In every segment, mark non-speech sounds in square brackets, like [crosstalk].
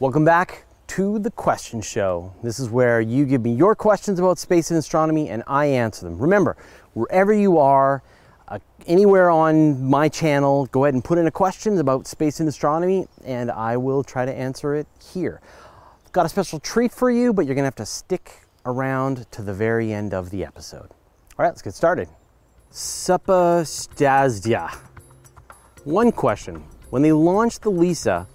Welcome back to the question show. This is where you give me your questions about space and astronomy and I answer them. Remember, wherever you are, uh, anywhere on my channel, go ahead and put in a question about space and astronomy and I will try to answer it here. Got a special treat for you, but you're to have to stick around to the very end of the episode. All right, let's get started. Supastasdia. One question. When they launched the LISA,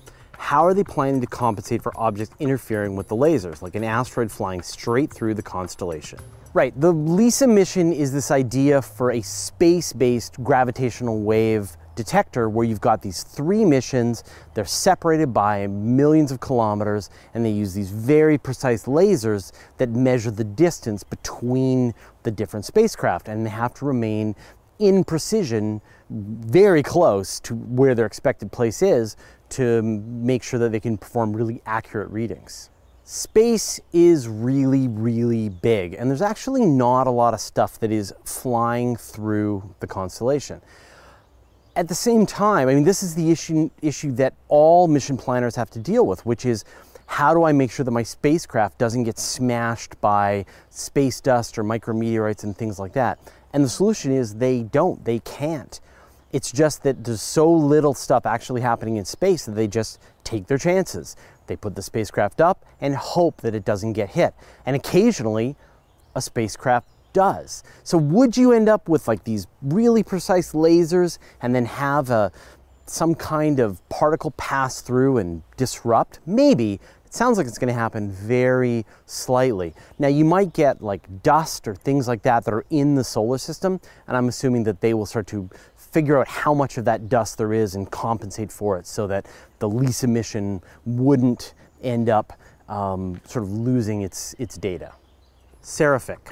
how are they planning to compensate for objects interfering with the lasers, like an asteroid flying straight through the constellation? Right, the LISA mission is this idea for a space based gravitational wave detector where you've got these three missions. They're separated by millions of kilometers, and they use these very precise lasers that measure the distance between the different spacecraft, and they have to remain in precision very close to where their expected place is to make sure that they can perform really accurate readings. Space is really, really big, and there's actually not a lot of stuff that is flying through the constellation. At the same time, I mean, this is the issue, issue that all mission planners have to deal with, which is how do I make sure that my spacecraft doesn't get smashed by space dust or micrometeorites and things like that? And the solution is they don't, they can't. It's just that there's so little stuff actually happening in space that they just take their chances. They put the spacecraft up and hope that it doesn't get hit. And occasionally, a spacecraft does. So would you end up with like these really precise lasers and then have a some kind of particle pass through and disrupt? Maybe, sounds like it's going to happen very slightly. Now, you might get like dust or things like that that are in the solar system, and I'm assuming that they will start to figure out how much of that dust there is and compensate for it so that the LISA mission wouldn't end up um, sort of losing its, its data. Seraphic.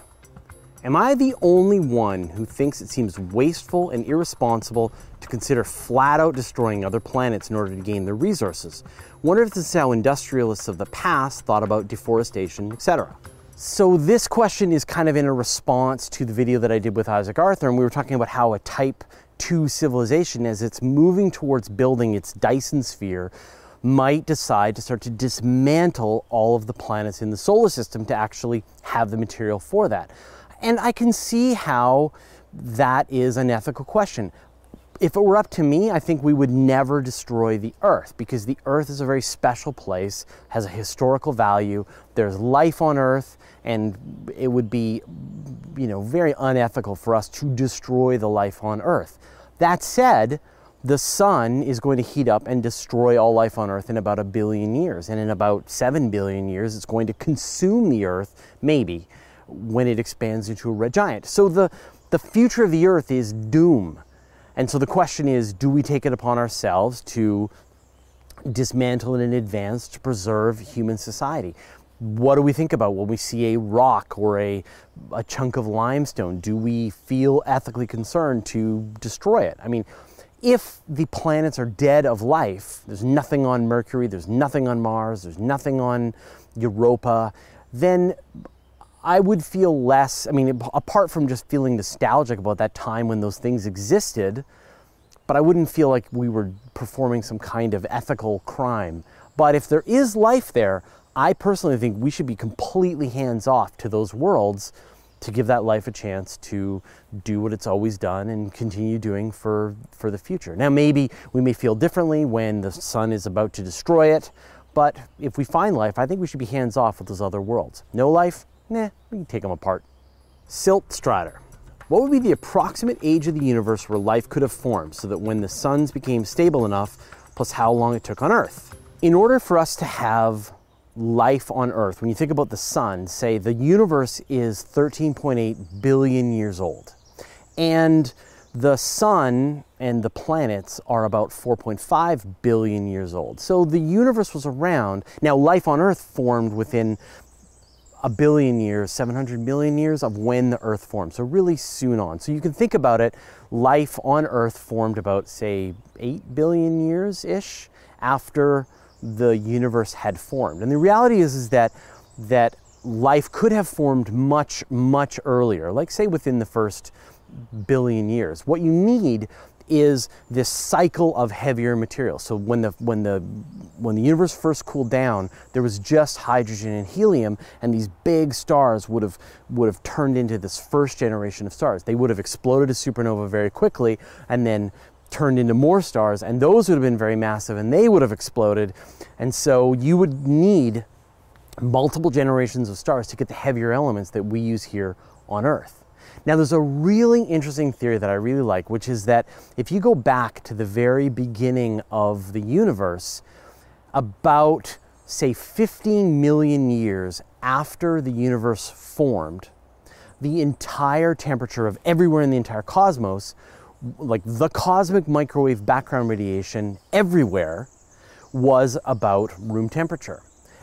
Am I the only one who thinks it seems wasteful and irresponsible to consider flat out destroying other planets in order to gain their resources? Wonder if this is how industrialists of the past thought about deforestation, etc. So this question is kind of in a response to the video that I did with Isaac Arthur, and we were talking about how a type 2 civilization, as it's moving towards building its Dyson sphere, might decide to start to dismantle all of the planets in the solar system to actually have the material for that. And I can see how that is an ethical question. If it were up to me, I think we would never destroy the Earth because the Earth is a very special place, has a historical value. There's life on Earth, and it would be, you know, very unethical for us to destroy the life on Earth. That said, the sun is going to heat up and destroy all life on Earth in about a billion years. And in about seven billion years, it's going to consume the Earth, maybe when it expands into a red giant. So the, the future of the earth is doom. And so the question is do we take it upon ourselves to dismantle it in advance to preserve human society? What do we think about when we see a rock or a, a chunk of limestone? Do we feel ethically concerned to destroy it? I mean, if the planets are dead of life, there's nothing on Mercury, there's nothing on Mars, there's nothing on Europa, then I would feel less, I mean, apart from just feeling nostalgic about that time when those things existed, but I wouldn't feel like we were performing some kind of ethical crime. But if there is life there, I personally think we should be completely hands off to those worlds to give that life a chance to do what it's always done and continue doing for, for the future. Now, maybe we may feel differently when the sun is about to destroy it, but if we find life, I think we should be hands off with those other worlds. No life, Nah, we can take them apart. Silt Strider. What would be the approximate age of the universe where life could have formed so that when the suns became stable enough, plus how long it took on Earth? In order for us to have life on Earth, when you think about the sun, say the universe is 13.8 billion years old. And the sun and the planets are about 4.5 billion years old. So the universe was around. Now, life on Earth formed within a billion years, 700 million years of when the Earth formed. So, really soon on. So, you can think about it life on Earth formed about, say, 8 billion years ish after the universe had formed. And the reality is, is that, that life could have formed much, much earlier, like, say, within the first billion years. What you need is this cycle of heavier materials. So when the when the when the universe first cooled down, there was just hydrogen and helium, and these big stars would have would have turned into this first generation of stars. They would have exploded as supernova very quickly, and then turned into more stars, and those would have been very massive, and they would have exploded. And so you would need multiple generations of stars to get the heavier elements that we use here on Earth. Now, there's a really interesting theory that I really like, which is that if you go back to the very beginning of the universe, about, say, 15 million years after the universe formed, the entire temperature of everywhere in the entire cosmos, like the cosmic microwave background radiation everywhere, was about room temperature.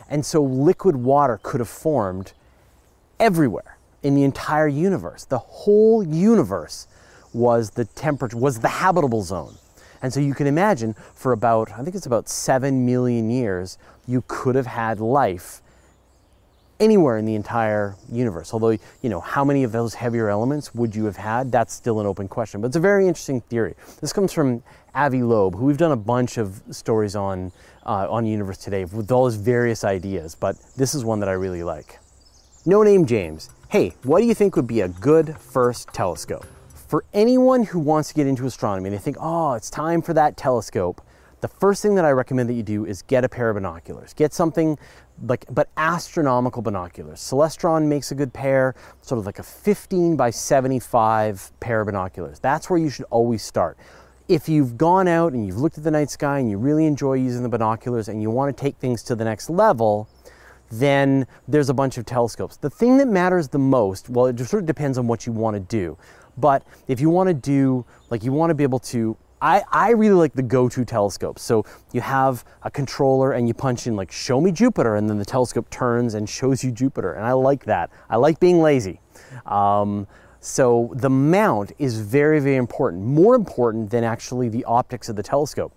And so liquid water could have formed everywhere in the entire universe. The whole universe was the temperature, was the habitable zone. And so you can imagine for about, I think it's about seven million years, you could have had life anywhere in the entire universe. Although, you know, how many of those heavier elements would you have had? That's still an open question. But it's a very interesting theory. This comes from Avi Loeb, who we've done a bunch of stories on uh, on Universe Today with all his various ideas. But this is one that I really like. No Name James Hey, what do you think would be a good first telescope? For anyone who wants to get into astronomy, and they think, oh, it's time for that telescope. The first thing that I recommend that you do is get a pair of binoculars. Get something like, but astronomical binoculars. Celestron makes a good pair, sort of like a 15 by 75 pair of binoculars. That's where you should always start. If you've gone out and you've looked at the night sky and you really enjoy using the binoculars and you want to take things to the next level, then there's a bunch of telescopes. The thing that matters the most, well, it just sort of depends on what you want to do. But if you want to do, like, you want to be able to, I, I really like the go-to telescopes. So you have a controller and you punch in, like, show me Jupiter, and then the telescope turns and shows you Jupiter. And I like that. I like being lazy. Um, so the mount is very, very important, more important than actually the optics of the telescope.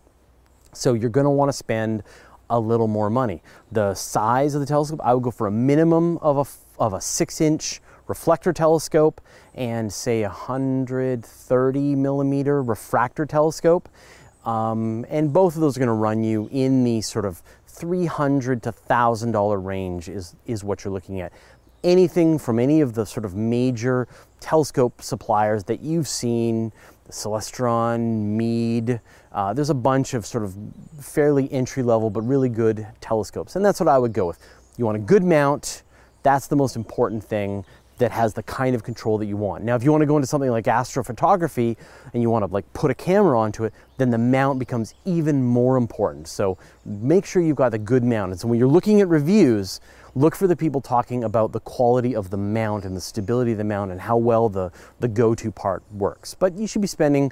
So you're going to want to spend a little more money. The size of the telescope, I would go for a minimum of a, of a six inch reflector telescope and say a 130 millimeter refractor telescope. Um, and both of those are going to run you in the sort of 300 to $1,000 range is, is what you're looking at. Anything from any of the sort of major telescope suppliers that you've seen, Celestron, Meade. Uh, there's a bunch of sort of fairly entry level but really good telescopes, and that's what I would go with. You want a good mount, that's the most important thing that has the kind of control that you want. Now, if you want to go into something like astrophotography and you want to like put a camera onto it, then the mount becomes even more important. So make sure you've got a good mount. And so when you're looking at reviews, look for the people talking about the quality of the mount and the stability of the mount and how well the, the go-to part works. But you should be spending,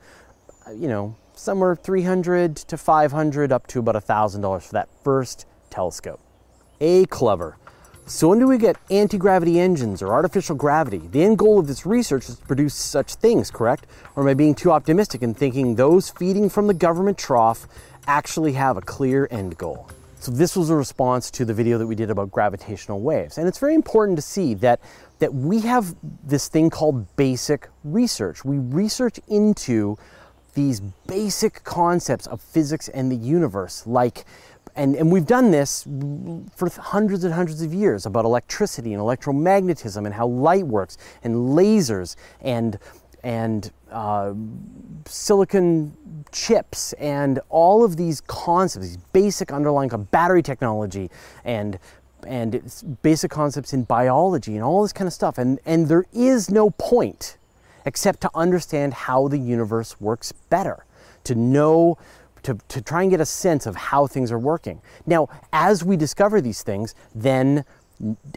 you know, somewhere 300 to 500 up to about $1,000 for that first telescope. A clever. So when do we get anti-gravity engines or artificial gravity? The end goal of this research is to produce such things, correct? Or am I being too optimistic in thinking those feeding from the government trough actually have a clear end goal? So this was a response to the video that we did about gravitational waves. And it's very important to see that, that we have this thing called basic research. We research into these basic concepts of physics and the universe, like and, and we've done this for hundreds and hundreds of years about electricity and electromagnetism and how light works and lasers and and uh, silicon chips and all of these concepts, these basic underlying battery technology and and basic concepts in biology and all this kind of stuff. And, and there is no point except to understand how the universe works better, to know, to, to try and get a sense of how things are working. Now, as we discover these things, then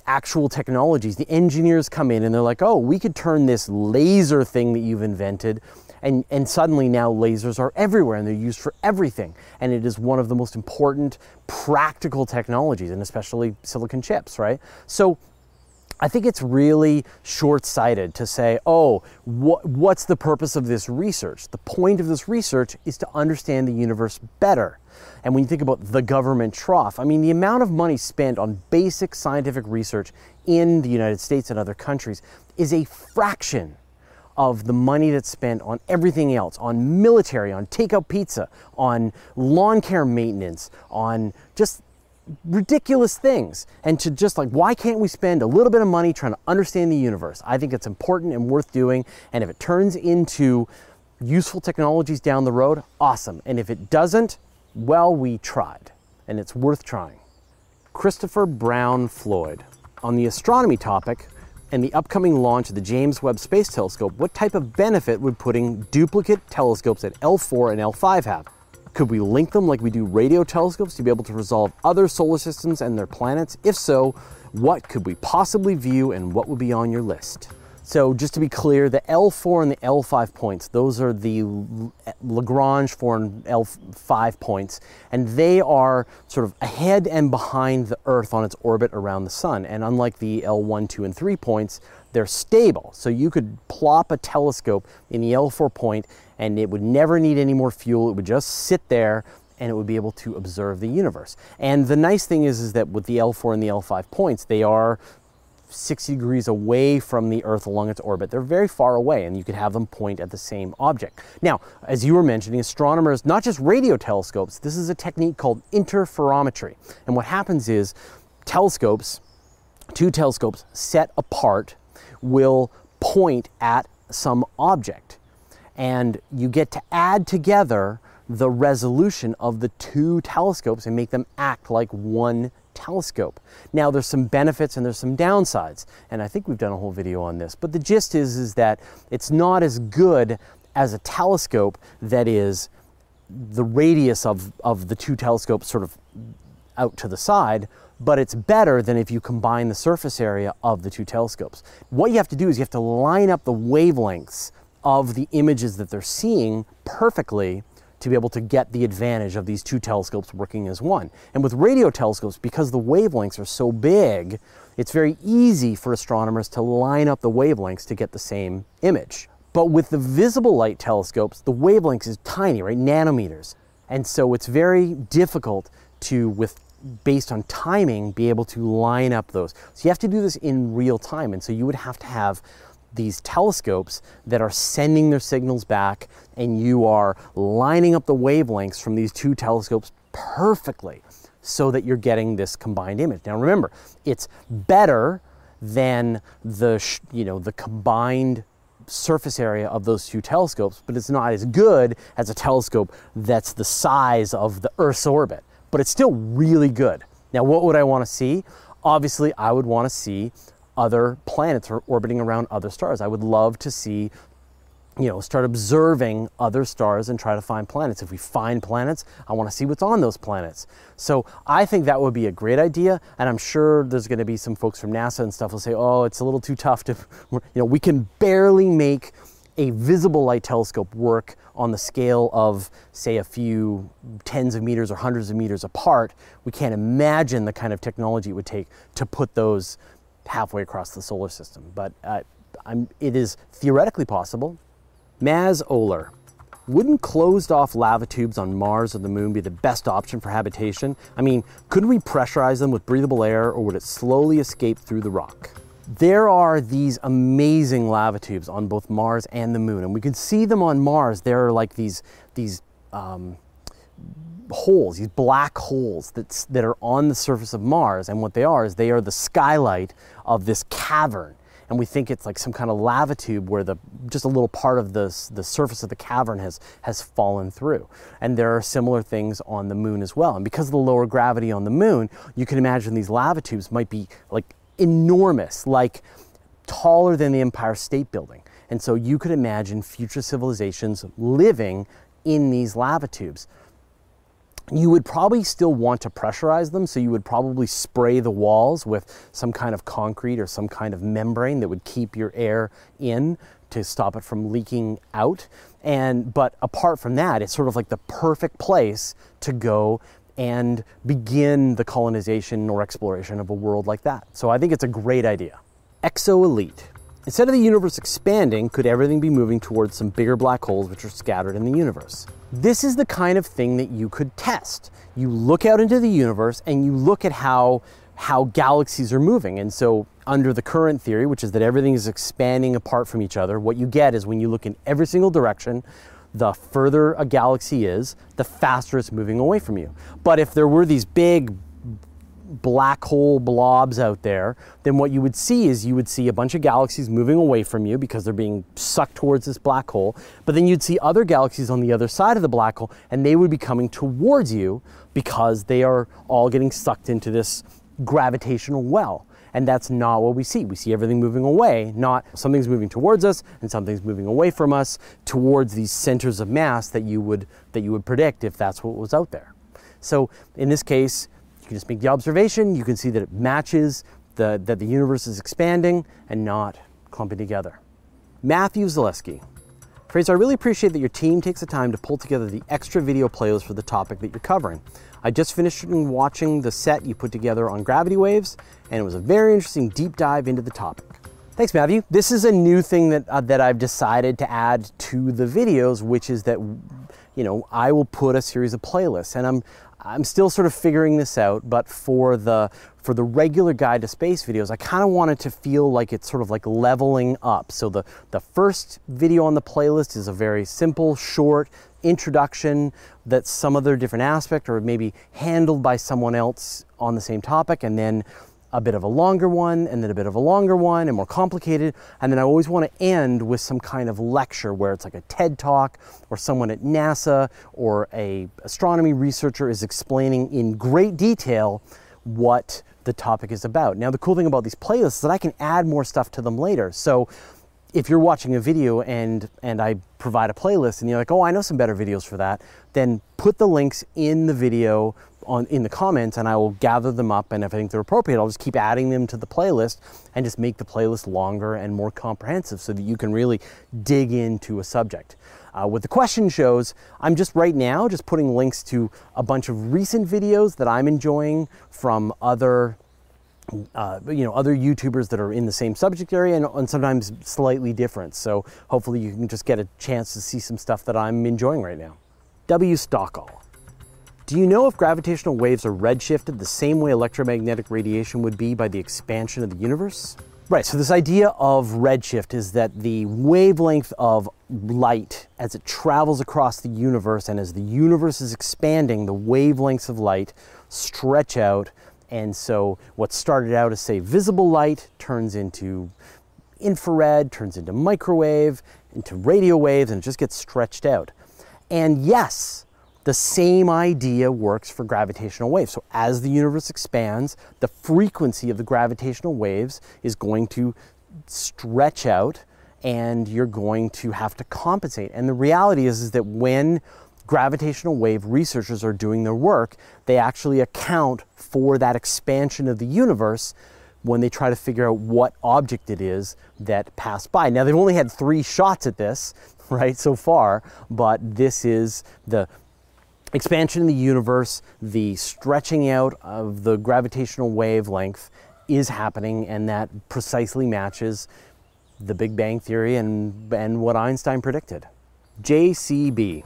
actual technologies. The engineers come in and they're like, oh, we could turn this laser thing that you've invented. And, and suddenly now lasers are everywhere and they're used for everything. And it is one of the most important practical technologies, and especially silicon chips, right? So I think it's really short sighted to say, oh, wh- what's the purpose of this research? The point of this research is to understand the universe better. And when you think about the government trough, I mean, the amount of money spent on basic scientific research in the United States and other countries is a fraction of the money that's spent on everything else on military, on takeout pizza, on lawn care maintenance, on just ridiculous things. And to just like, why can't we spend a little bit of money trying to understand the universe? I think it's important and worth doing. And if it turns into useful technologies down the road, awesome. And if it doesn't, well, we tried, and it's worth trying. Christopher Brown Floyd. On the astronomy topic and the upcoming launch of the James Webb Space Telescope, what type of benefit would putting duplicate telescopes at L4 and L5 have? Could we link them like we do radio telescopes to be able to resolve other solar systems and their planets? If so, what could we possibly view and what would be on your list? So just to be clear, the L4 and the L5 points, those are the Lagrange 4 and L5 points, and they are sort of ahead and behind the Earth on its orbit around the Sun. And unlike the L1, 2, and 3 points, they're stable. So you could plop a telescope in the L4 point and it would never need any more fuel. It would just sit there and it would be able to observe the universe. And the nice thing is, is that with the L4 and the L5 points, they are 60 degrees away from the Earth along its orbit. They're very far away, and you could have them point at the same object. Now, as you were mentioning, astronomers, not just radio telescopes, this is a technique called interferometry. And what happens is telescopes, two telescopes set apart, will point at some object. And you get to add together the resolution of the two telescopes and make them act like one telescope. Now there's some benefits and there's some downsides, and I think we've done a whole video on this, but the gist is, is that it's not as good as a telescope that is the radius of, of the two telescopes sort of out to the side, but it's better than if you combine the surface area of the two telescopes. What you have to do is you have to line up the wavelengths of the images that they're seeing perfectly to be able to get the advantage of these two telescopes working as one. And with radio telescopes, because the wavelengths are so big, it's very easy for astronomers to line up the wavelengths to get the same image. But with the visible light telescopes, the wavelengths is tiny, right? Nanometers. And so it's very difficult to, with based on timing, be able to line up those. So you have to do this in real time. And so you would have to have these telescopes that are sending their signals back and you are lining up the wavelengths from these two telescopes perfectly so that you're getting this combined image. Now remember, it's better than the you know the combined surface area of those two telescopes, but it's not as good as a telescope that's the size of the Earth's orbit. But it's still really good. Now what would I want to see? Obviously, I would want to see other planets or orbiting around other stars. I would love to see, you know, start observing other stars and try to find planets. If we find planets, I want to see what's on those planets. So I think that would be a great idea. And I'm sure there's going to be some folks from NASA and stuff will say, oh, it's a little too tough to, [laughs] you know, we can barely make a visible light telescope work on the scale of, say, a few tens of meters or hundreds of meters apart. We can't imagine the kind of technology it would take to put those halfway across the solar system. But uh, it is theoretically possible. Maz Oler. Wouldn't closed off lava tubes on Mars or the moon be the best option for habitation? I mean, couldn't we pressurize them with breathable air or would it slowly escape through the rock? There are these amazing lava tubes on both Mars and the moon, and we can see them on Mars. There are like these, these um, holes, these black holes that's, that are on the surface of Mars. And what they are is they are the skylight of this cavern. And we think it's like some kind of lava tube where the just a little part of the, the surface of the cavern has, has fallen through. And there are similar things on the moon as well. And because of the lower gravity on the moon, you can imagine these lava tubes might be like enormous, like taller than the Empire State Building. And so you could imagine future civilizations living in these lava tubes you would probably still want to pressurize them, so you would probably spray the walls with some kind of concrete or some kind of membrane that would keep your air in to stop it from leaking out. And but apart from that, it's sort of like the perfect place to go and begin the colonization or exploration of a world like that. So I think it's a great idea. Exoelite. Instead of the universe expanding, could everything be moving towards some bigger black holes which are scattered in the universe? This is the kind of thing that you could test. You look out into the universe and you look at how how galaxies are moving. And so under the current theory, which is that everything is expanding apart from each other, what you get is when you look in every single direction, the further a galaxy is, the faster it's moving away from you. But if there were these big black hole blobs out there, then what you would see is you would see a bunch of galaxies moving away from you because they're being sucked towards this black hole. But then you'd see other galaxies on the other side of the black hole and they would be coming towards you because they are all getting sucked into this gravitational well. And that's not what we see. We see everything moving away, not something's moving towards us and something's moving away from us towards these centers of mass that you would that you would predict if that's what was out there. So in this case, you can just make the observation, you can see that it matches the, that the universe is expanding and not clumping together. Matthew Zaleski. Fraser, I really appreciate that your team takes the time to pull together the extra video playlist for the topic that you're covering. I just finished watching the set you put together on gravity waves, and it was a very interesting deep dive into the topic. Thanks, Matthew. This is a new thing that, uh, that I've decided to add to the videos, which is that, you know, I will put a series of playlists, and I'm I'm still sort of figuring this out, but for the for the regular guide to space videos, I kind of wanted to feel like it's sort of like leveling up. So the the first video on the playlist is a very simple, short introduction that some other different aspect or maybe handled by someone else on the same topic and then a bit of a longer one and then a bit of a longer one and more complicated. And then I always want to end with some kind of lecture where it's like a TED talk or someone at NASA or a astronomy researcher is explaining in great detail what the topic is about. Now the cool thing about these playlists is that I can add more stuff to them later. So if you're watching a video and and I provide a playlist and you're like, "Oh, I know some better videos for that," then put the links in the video on in the comments and I will gather them up and if I think they're appropriate I'll just keep adding them to the playlist and just make the playlist longer and more comprehensive so that you can really dig into a subject. Uh, with the question shows, I'm just right now just putting links to a bunch of recent videos that I'm enjoying from other uh, you know other YouTubers that are in the same subject area and, and, sometimes slightly different. So hopefully you can just get a chance to see some stuff that I'm enjoying right now. W. Stockall. Do you know if gravitational waves are redshifted the same way electromagnetic radiation would be by the expansion of the universe? Right, so this idea of redshift is that the wavelength of light as it travels across the universe and as the universe is expanding, the wavelengths of light stretch out. And so what started out as, say, visible light turns into infrared, turns into microwave, into radio waves, and it just gets stretched out. And yes, the same idea works for gravitational waves. So as the universe expands, the frequency of the gravitational waves is going to stretch out and you're going to have to compensate. And the reality is, is that when gravitational wave researchers are doing their work, they actually account for that expansion of the universe when they try to figure out what object it is that passed by. Now they've only had three shots at this, [laughs] right, so far, but this is the expansion in the universe, the stretching out of the gravitational wavelength is happening, and that precisely matches the Big Bang Theory and, and what Einstein predicted. JCB.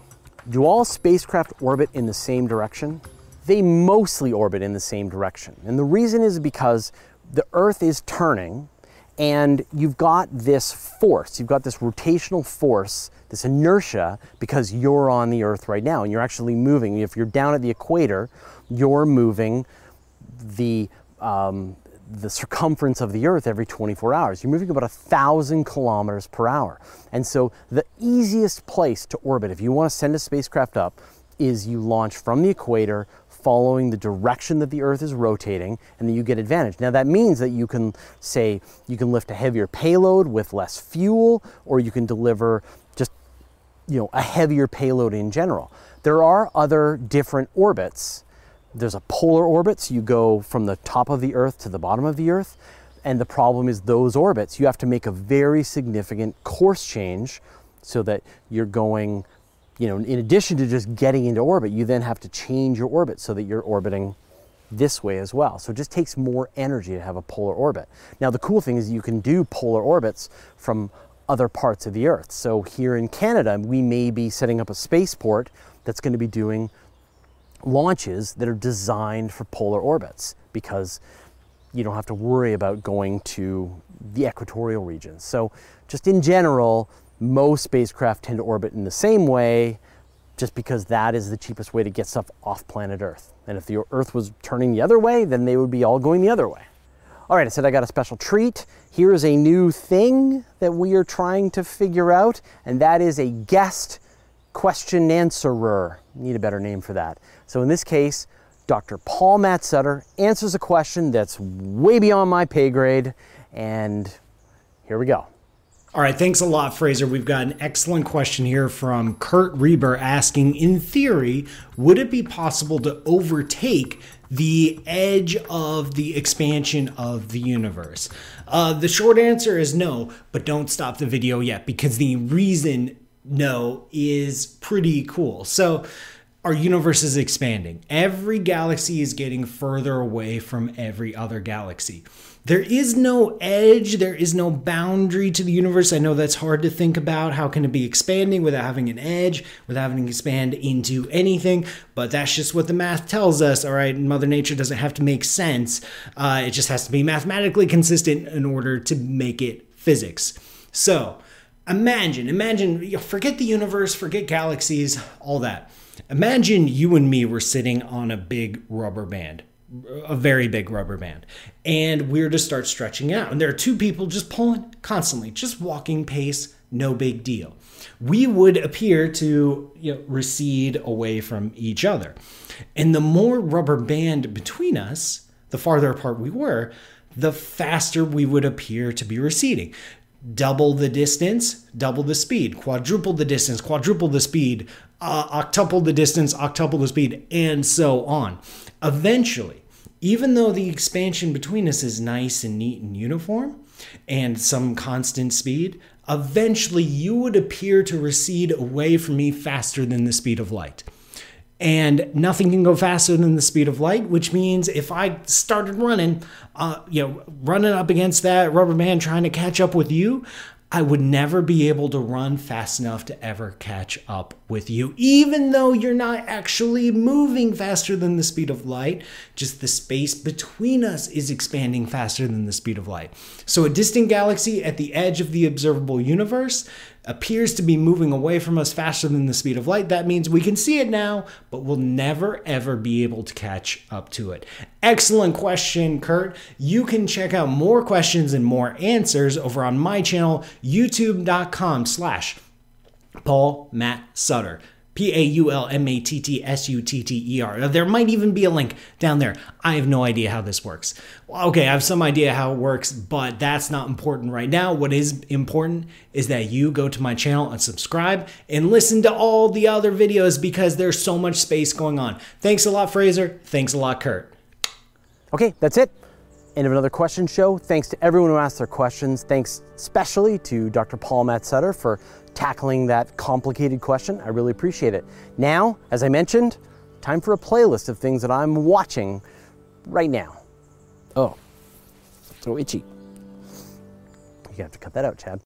Do all spacecraft orbit in the same direction? They mostly orbit in the same direction. And the reason is because the Earth is turning and you've got this force, you've got this rotational force, this inertia, because you're on the Earth right now and you're actually moving. If you're down at the equator, you're moving the, um, the circumference of the Earth every 24 hours. You're moving about a thousand kilometers per hour. And so the easiest place to orbit, if you want to send a spacecraft up, is you launch from the equator following the direction that the Earth is rotating, and then you get advantage. Now that means that you can say you can lift a heavier payload with less fuel, or you can deliver just you know a heavier payload in general. There are other different orbits. There's a polar orbit, so you go from the top of the Earth to the bottom of the Earth. And the problem is those orbits, you have to make a very significant course change so that you're going you know, in addition to just getting into orbit, you then have to change your orbit so that you're orbiting this way as well. So it just takes more energy to have a polar orbit. Now the cool thing is you can do polar orbits from other parts of the Earth. So here in Canada, we may be setting up a spaceport that's going to be doing launches that are designed for polar orbits because you don't have to worry about going to the equatorial regions. So, just in general, most spacecraft tend to orbit in the same way just because that is the cheapest way to get stuff off planet Earth. And if the Earth was turning the other way, then they would be all going the other way. All right, I said I got a special treat. Here is a new thing that we are trying to figure out, and that is a guest question answerer. Need a better name for that. So in this case, Dr. Paul Matt Sutter answers a question that's way beyond my pay grade, and here we go. All right, thanks a lot, Fraser. We've got an excellent question here from Kurt Reber asking In theory, would it be possible to overtake the edge of the expansion of the universe? Uh, the short answer is no, but don't stop the video yet because the reason no is pretty cool. So, our universe is expanding. Every galaxy is getting further away from every other galaxy. There is no edge, there is no boundary to the universe. I know that's hard to think about. How can it be expanding without having an edge, without having to expand into anything? But that's just what the math tells us. All right, Mother Nature doesn't have to make sense, uh, it just has to be mathematically consistent in order to make it physics. So, imagine, imagine, forget the universe, forget galaxies, all that. Imagine you and me were sitting on a big rubber band a very big rubber band. And we're to start stretching out. And there are two people just pulling constantly, just walking pace, no big deal. We would appear to you know, recede away from each other. And the more rubber band between us, the farther apart we were, the faster we would appear to be receding. Double the distance, double the speed. Quadruple the distance, quadruple the speed. Uh, octuple the distance, octuple the speed, and so on. Eventually, even though the expansion between us is nice and neat and uniform and some constant speed, eventually you would appear to recede away from me faster than the speed of light. And nothing can go faster than the speed of light, which means if I started running, uh, you know, running up against that rubber band trying to catch up with you, I would never be able to run fast enough to ever catch up with you, even though you're not actually moving faster than the speed of light. Just the space between us is expanding faster than the speed of light. So, a distant galaxy at the edge of the observable universe appears to be moving away from us faster than the speed of light. That means we can see it now, but we'll never ever be able to catch up to it. Excellent question, Kurt. You can check out more questions and more answers over on my channel, youtube.com slash Paul Matt Sutter. P A U L M A T T S U T T E R. There might even be a link down there. I have no idea how this works. Okay, I have some idea how it works, but that's not important right now. What is important is that you go to my channel and subscribe and listen to all the other videos because there's so much space going on. Thanks a lot, Fraser. Thanks a lot, Kurt. Okay, that's it. End of another question show. Thanks to everyone who asked their questions. Thanks especially to Dr. Paul Matt Sutter for tackling that complicated question. I really appreciate it. Now, as I mentioned, time for a playlist of things that I'm watching right now. Oh, so itchy. You have to cut that out, Chad.